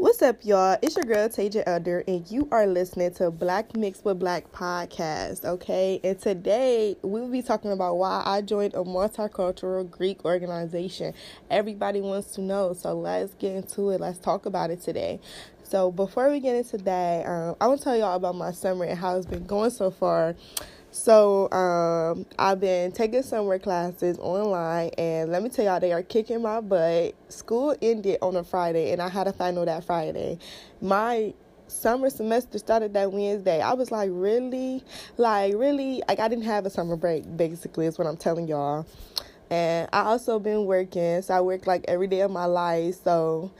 What's up, y'all? It's your girl Taja Elder, and you are listening to Black Mixed with Black podcast. Okay, and today we will be talking about why I joined a multicultural Greek organization. Everybody wants to know, so let's get into it. Let's talk about it today. So, before we get into that, um, I want to tell y'all about my summer and how it's been going so far. So um, I've been taking summer classes online, and let me tell y'all, they are kicking my butt. School ended on a Friday, and I had a final that Friday. My summer semester started that Wednesday. I was like, really? Like, really? Like, I didn't have a summer break, basically, is what I'm telling y'all. And I also been working, so I work like every day of my life. So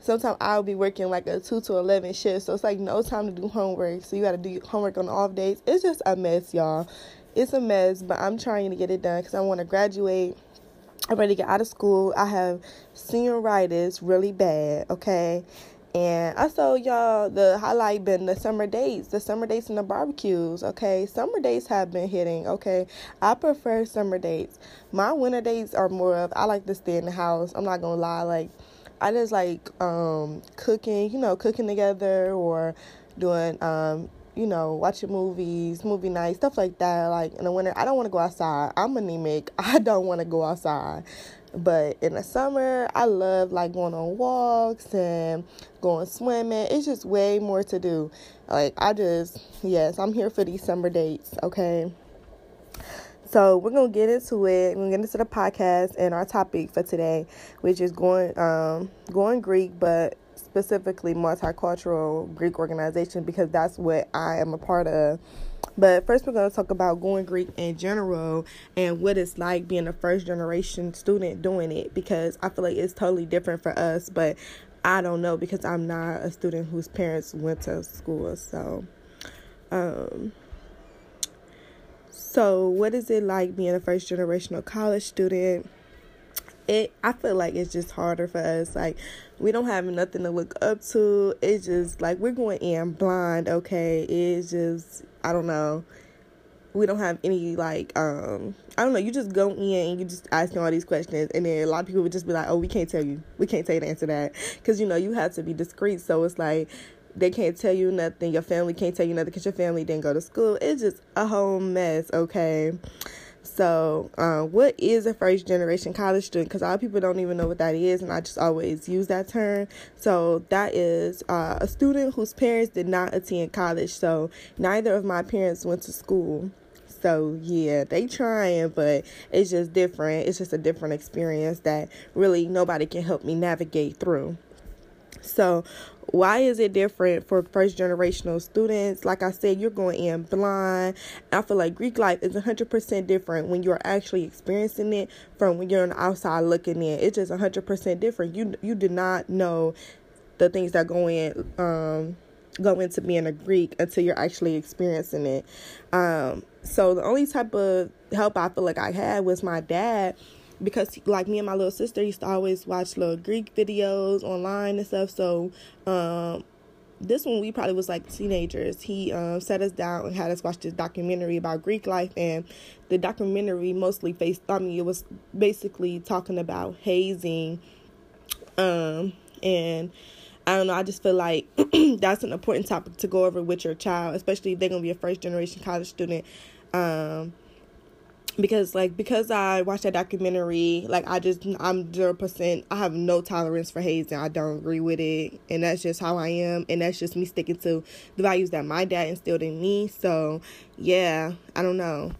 sometimes I'll be working like a 2 to 11 shift. So it's like no time to do homework. So you got to do homework on off days. It's just a mess, y'all. It's a mess, but I'm trying to get it done because I want to graduate. I'm ready to get out of school. I have senioritis really bad, okay? And also, y'all, the highlight been the summer dates, the summer dates and the barbecues. Okay, summer dates have been hitting. Okay, I prefer summer dates. My winter dates are more of I like to stay in the house. I'm not gonna lie, like I just like um, cooking, you know, cooking together or doing, um, you know, watching movies, movie nights, stuff like that. Like in the winter, I don't want to go outside. I'm anemic. I don't want to go outside. But in the summer, I love like going on walks and going swimming. It's just way more to do. Like I just, yes, I'm here for these summer dates. Okay. So we're gonna get into it. We're gonna get into the podcast and our topic for today, which is going um going Greek, but specifically multicultural Greek organization because that's what I am a part of. But first, we're going to talk about going Greek in general and what it's like being a first generation student doing it because I feel like it's totally different for us. But I don't know because I'm not a student whose parents went to school. So, um, so, what is it like being a first generational college student? It I feel like it's just harder for us. Like we don't have nothing to look up to. It's just like we're going in blind, okay? It's just I don't know. We don't have any like um I don't know, you just go in and you just asking all these questions and then a lot of people would just be like, "Oh, we can't tell you. We can't tell you the answer that." Cuz you know, you have to be discreet. So it's like they can't tell you nothing. Your family can't tell you nothing because your family didn't go to school. It's just a whole mess, okay? So, uh, what is a first generation college student? Because a lot of people don't even know what that is, and I just always use that term. So, that is uh, a student whose parents did not attend college. So, neither of my parents went to school. So yeah, they trying, but it's just different. It's just a different experience that really nobody can help me navigate through. So, why is it different for first generational students? Like I said, you're going in blind. I feel like Greek life is 100% different when you're actually experiencing it from when you're on the outside looking in. It's just 100% different. You you do not know the things that go in um go into being a Greek until you're actually experiencing it. Um so the only type of help I feel like I had was my dad because like me and my little sister used to always watch little Greek videos online and stuff. So um, this one we probably was like teenagers. He um, set us down and had us watch this documentary about Greek life, and the documentary mostly faced. I mean, it was basically talking about hazing, um, and. I don't know. I just feel like that's an important topic to go over with your child, especially if they're gonna be a first generation college student. Um, because like because I watched that documentary, like I just I'm zero percent. I have no tolerance for hazing. I don't agree with it, and that's just how I am, and that's just me sticking to the values that my dad instilled in me. So yeah, I don't know.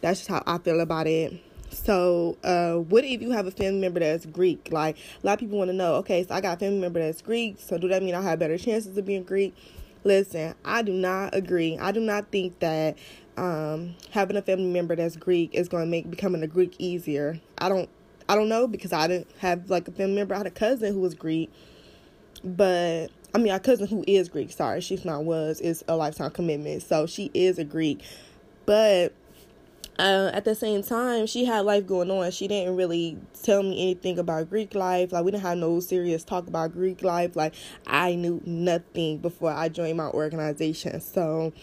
That's just how I feel about it. So, uh, what if you have a family member that's Greek? Like a lot of people want to know. Okay, so I got a family member that's Greek. So do that mean I have better chances of being Greek? Listen, I do not agree. I do not think that um, having a family member that's Greek is going to make becoming a Greek easier. I don't I don't know because I didn't have like a family member. I had a cousin who was Greek, but I mean, a cousin who is Greek. Sorry, she's not was is a lifetime commitment, so she is a Greek. But uh, at the same time, she had life going on. She didn't really tell me anything about Greek life. Like we didn't have no serious talk about Greek life. Like I knew nothing before I joined my organization. So,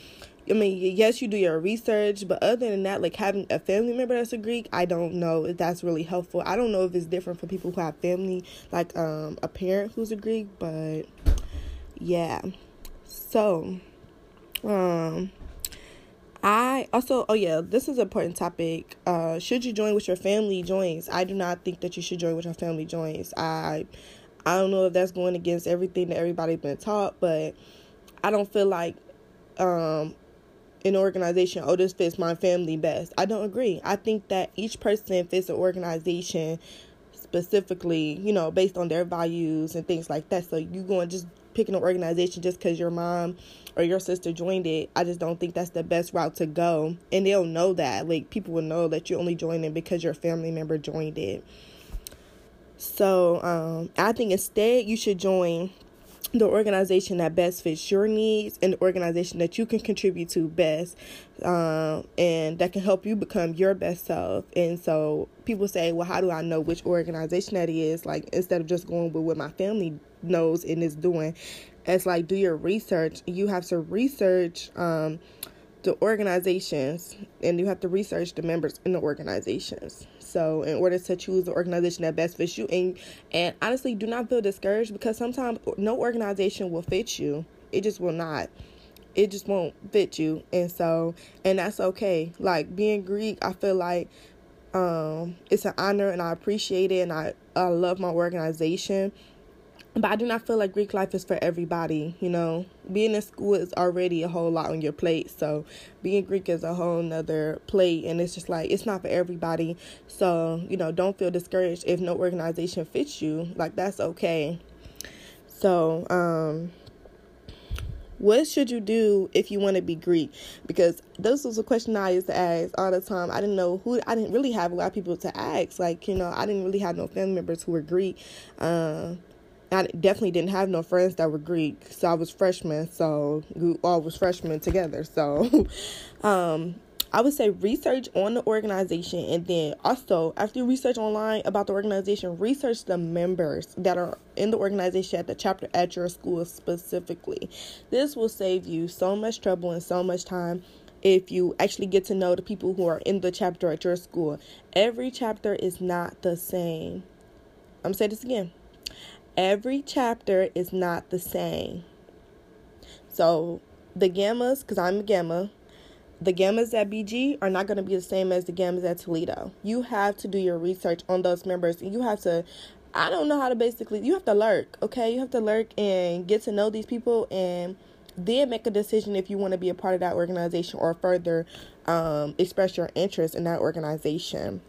I mean, yes, you do your research, but other than that, like having a family member that's a Greek, I don't know if that's really helpful. I don't know if it's different for people who have family, like um a parent who's a Greek, but yeah. So, um, I also, oh yeah, this is an important topic. Uh, should you join with your family joins? I do not think that you should join with your family joins. I, I don't know if that's going against everything that everybody's been taught, but I don't feel like, um, an organization, oh, this fits my family best. I don't agree. I think that each person fits an organization specifically, you know, based on their values and things like that. So you going just picking an organization just because your mom or your sister joined it, I just don't think that's the best route to go. And they'll know that. Like people will know that you only joined it because your family member joined it. So um, I think instead you should join the organization that best fits your needs and the organization that you can contribute to best um, and that can help you become your best self. And so people say well how do i know which organization that is? Like instead of just going with what my family knows and is doing it's like do your research. You have to research um, the organizations and you have to research the members in the organizations. So in order to choose the organization that best fits you and and honestly do not feel discouraged because sometimes no organization will fit you. It just will not. It just won't fit you. And so and that's okay. Like being greek i feel like um it's an honor and i appreciate it and i i love my organization but I do not feel like Greek life is for everybody. You know, being in school is already a whole lot on your plate. So being Greek is a whole nother plate, and it's just like it's not for everybody. So you know, don't feel discouraged if no organization fits you. Like that's okay. So um, what should you do if you want to be Greek? Because this was a question I used to ask all the time. I didn't know who. I didn't really have a lot of people to ask. Like you know, I didn't really have no family members who were Greek. Uh, I definitely didn't have no friends that were Greek, so I was freshman, so we all was freshmen together. So, um, I would say research on the organization, and then also after you research online about the organization, research the members that are in the organization at the chapter at your school specifically. This will save you so much trouble and so much time if you actually get to know the people who are in the chapter at your school. Every chapter is not the same. I'm gonna say this again every chapter is not the same. So the gammas, because I'm a gamma, the gammas at BG are not going to be the same as the gammas at Toledo. You have to do your research on those members. You have to, I don't know how to basically, you have to lurk, okay? You have to lurk and get to know these people and then make a decision if you want to be a part of that organization or further um, express your interest in that organization.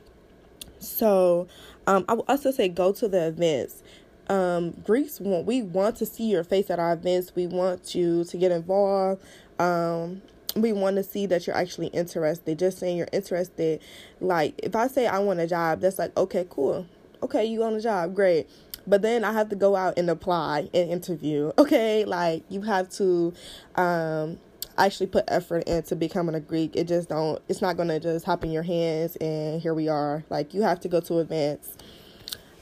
So, um, I would also say go to the events um, Greeks want we want to see your face at our events. We want you to get involved. Um, we want to see that you're actually interested. Just saying you're interested. Like if I say I want a job, that's like okay, cool. Okay, you want a job, great. But then I have to go out and apply and interview. Okay, like you have to um, actually put effort into becoming a Greek. It just don't. It's not gonna just hop in your hands and here we are. Like you have to go to events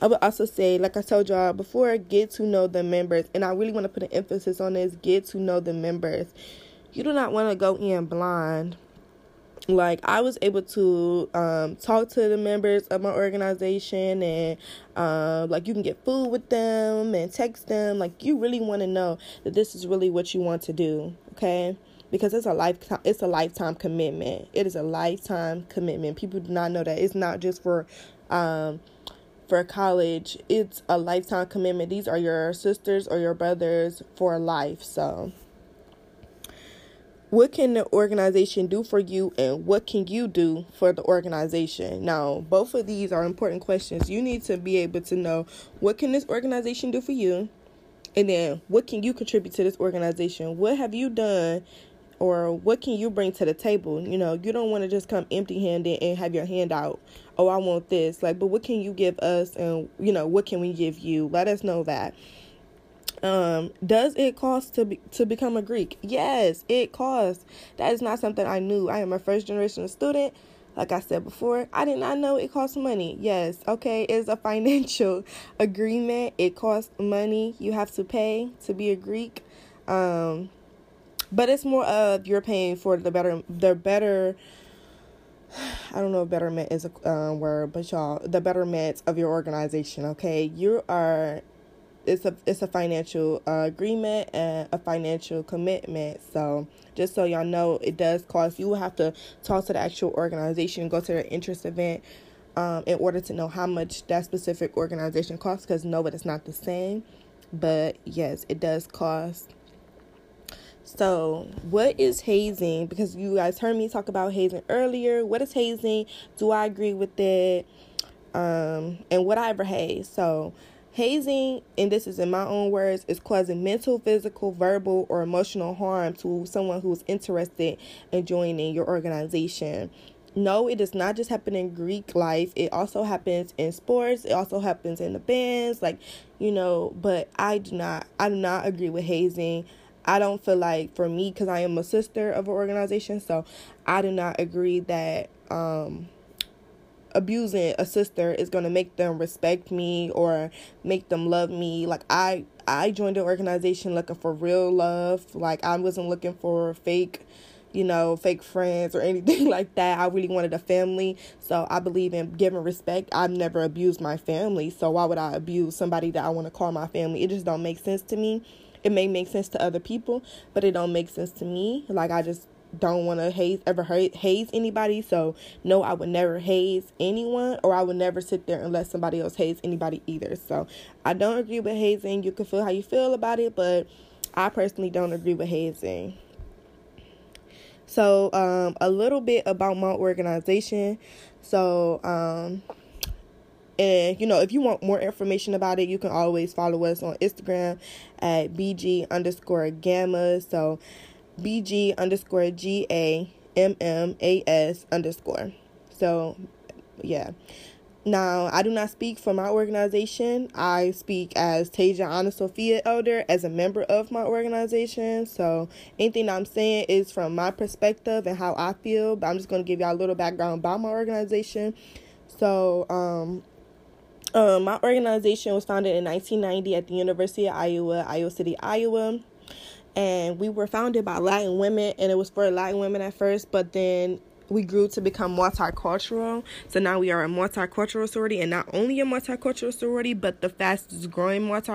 I would also say, like I told y'all before, get to know the members. And I really want to put an emphasis on this get to know the members. You do not want to go in blind. Like, I was able to um, talk to the members of my organization, and uh, like, you can get food with them and text them. Like, you really want to know that this is really what you want to do, okay? because it's a lifetime it's a lifetime commitment. It is a lifetime commitment. People do not know that it's not just for um for college, it's a lifetime commitment. These are your sisters or your brothers for life. So, what can the organization do for you, and what can you do for the organization? Now, both of these are important questions. You need to be able to know what can this organization do for you, and then what can you contribute to this organization? What have you done or what can you bring to the table? You know, you don't want to just come empty handed and have your hand out. Oh, I want this. Like, but what can you give us? And, you know, what can we give you? Let us know that. Um, does it cost to be, to become a Greek? Yes, it costs. That is not something I knew. I am a first generation student. Like I said before, I did not know it costs money. Yes, okay, it's a financial agreement. It costs money. You have to pay to be a Greek. Um, but it's more of you're paying for the better the better I don't know if betterment is a uh, word, but y'all, the betterment of your organization, okay? You are it's a it's a financial uh, agreement and a financial commitment. So just so y'all know, it does cost. You will have to talk to the actual organization, go to their interest event, um, in order to know how much that specific organization costs. Because no, but it is not the same. But yes, it does cost. So, what is hazing? Because you guys heard me talk about hazing earlier. What is hazing? Do I agree with it? Um, and would I ever haze? So, hazing, and this is in my own words, is causing mental, physical, verbal, or emotional harm to someone who's interested in joining your organization. No, it does not just happen in Greek life. It also happens in sports. It also happens in the bands, like you know. But I do not, I do not agree with hazing. I don't feel like for me because I am a sister of an organization, so I do not agree that um, abusing a sister is going to make them respect me or make them love me. Like I I joined an organization looking for real love. Like I wasn't looking for fake you know, fake friends or anything like that. I really wanted a family. So I believe in giving respect. I've never abused my family. So why would I abuse somebody that I want to call my family? It just don't make sense to me. It may make sense to other people, but it don't make sense to me. Like I just don't want to haze ever haze anybody. So no, I would never haze anyone, or I would never sit there and let somebody else haze anybody either. So I don't agree with hazing. You can feel how you feel about it, but I personally don't agree with hazing. So um, a little bit about my organization. So um, and you know, if you want more information about it, you can always follow us on Instagram at BG underscore gamma. So BG underscore G A M M A S underscore. So yeah. Now, I do not speak for my organization. I speak as Tasia Anna Sophia Elder as a member of my organization. So, anything I'm saying is from my perspective and how I feel. But I'm just going to give y'all a little background about my organization. So, um, um, my organization was founded in 1990 at the University of Iowa, Iowa City, Iowa. And we were founded by Latin women, and it was for Latin women at first, but then we grew to become multicultural. So now we are a multicultural sorority, and not only a multicultural sorority, but the fastest growing multi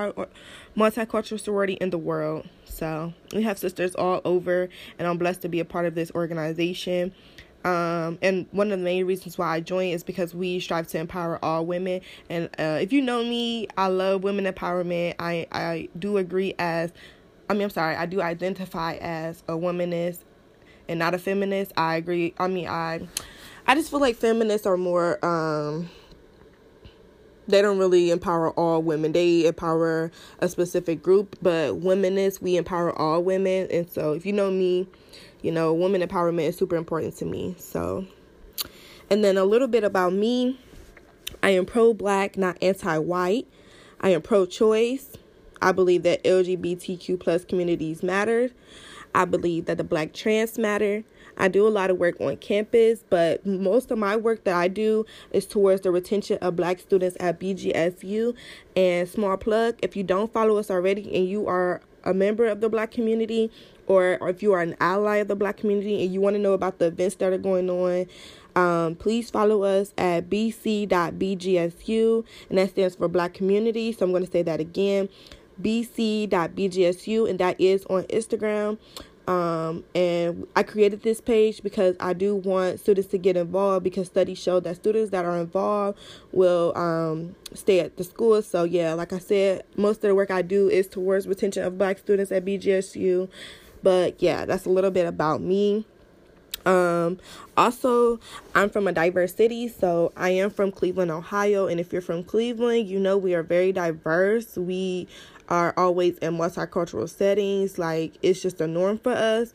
multicultural sorority in the world. So we have sisters all over, and I'm blessed to be a part of this organization. Um, and one of the main reasons why I joined is because we strive to empower all women. And uh, if you know me, I love women empowerment. I I do agree as, I mean, I'm sorry, I do identify as a womanist and not a feminist. I agree. I mean, I I just feel like feminists are more. Um, they don't really empower all women. They empower a specific group, but womanists, we empower all women. And so, if you know me, you know, women empowerment is super important to me. So, and then a little bit about me I am pro black, not anti white. I am pro choice. I believe that LGBTQ plus communities matter. I believe that the black trans matter. I do a lot of work on campus, but most of my work that I do is towards the retention of black students at BGSU. And small plug, if you don't follow us already and you are a member of the black community, or, or if you are an ally of the black community and you want to know about the events that are going on, um, please follow us at bc.bgsu, and that stands for Black Community. So I'm going to say that again bc.bgsu, and that is on Instagram. Um, and I created this page because I do want students to get involved because studies show that students that are involved will um, stay at the school. So, yeah, like I said, most of the work I do is towards retention of black students at BGSU. But yeah, that's a little bit about me. Um, also, I'm from a diverse city, so I am from Cleveland, Ohio. And if you're from Cleveland, you know we are very diverse. We are always in multicultural settings. Like it's just a norm for us.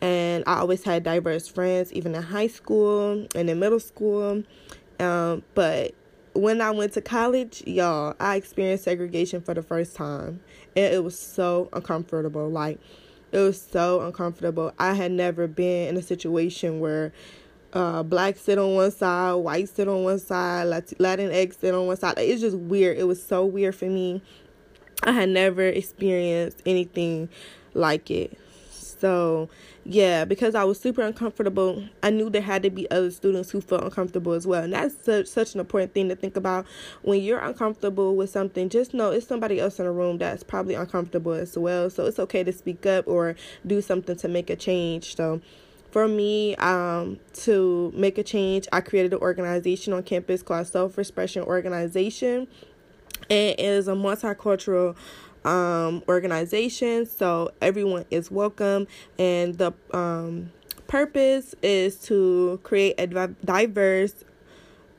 And I always had diverse friends, even in high school and in middle school. Um, but when I went to college, y'all, I experienced segregation for the first time. And it was so uncomfortable. Like, it was so uncomfortable. I had never been in a situation where uh, black sit on one side, white sit on one side, Latin X sit on one side. It's just weird. It was so weird for me. I had never experienced anything like it. So, yeah, because I was super uncomfortable, I knew there had to be other students who felt uncomfortable as well. And that's such, such an important thing to think about. When you're uncomfortable with something, just know it's somebody else in the room that's probably uncomfortable as well. So, it's okay to speak up or do something to make a change. So, for me um, to make a change, I created an organization on campus called Self Expression Organization. It is a multicultural um, organization, so everyone is welcome. And the um, purpose is to create a diverse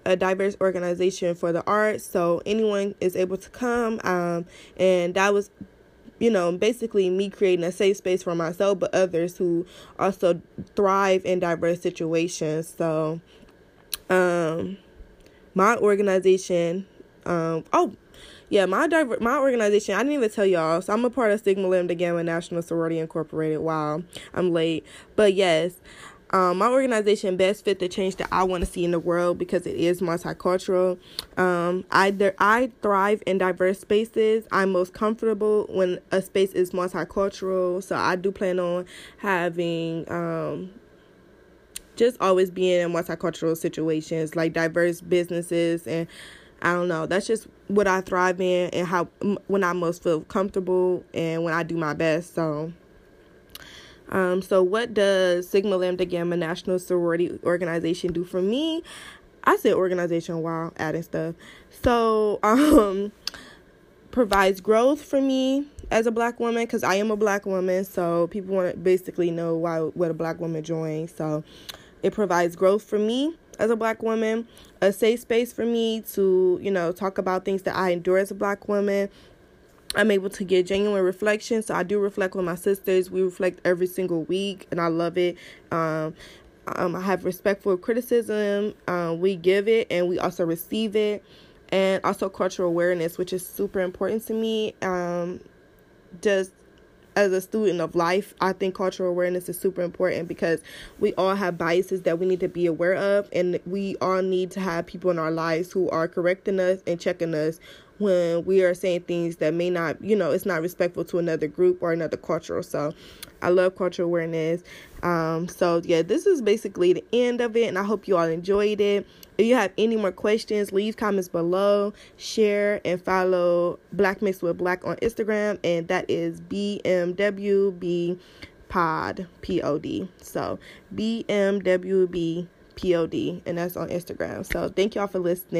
a diverse organization for the arts so anyone is able to come um, and that was you know, basically me creating a safe space for myself, but others who also thrive in diverse situations. So, um, my organization, um, oh, yeah, my diver- my organization, I didn't even tell y'all. So I'm a part of Sigma Lambda Gamma National Sorority Incorporated. Wow, I'm late. But yes, um, my organization best fit the change that I want to see in the world because it is multicultural. Um, I I thrive in diverse spaces. I'm most comfortable when a space is multicultural. So I do plan on having um, just always being in multicultural situations like diverse businesses and I don't know. That's just what I thrive in and how when I most feel comfortable and when I do my best. So. Um, so, what does Sigma Lambda Gamma National Sorority Organization do for me? I said organization while adding stuff. So, um, provides growth for me as a black woman because I am a black woman. So, people want to basically know why what a black woman joins. So, it provides growth for me as a black woman, a safe space for me to, you know, talk about things that I endure as a black woman, I'm able to get genuine reflection. So I do reflect with my sisters. We reflect every single week, and I love it. Um, um, I have respect for criticism. Um, we give it, and we also receive it, and also cultural awareness, which is super important to me. Um, just as a student of life, I think cultural awareness is super important because we all have biases that we need to be aware of, and we all need to have people in our lives who are correcting us and checking us when we are saying things that may not, you know, it's not respectful to another group or another culture. So I love cultural awareness. Um, so yeah, this is basically the end of it, and I hope you all enjoyed it. If you have any more questions, leave comments below, share, and follow Black Mixed with Black on Instagram, and that is BMWB Pod P O D. So BMWB P O D, and that's on Instagram. So thank y'all for listening.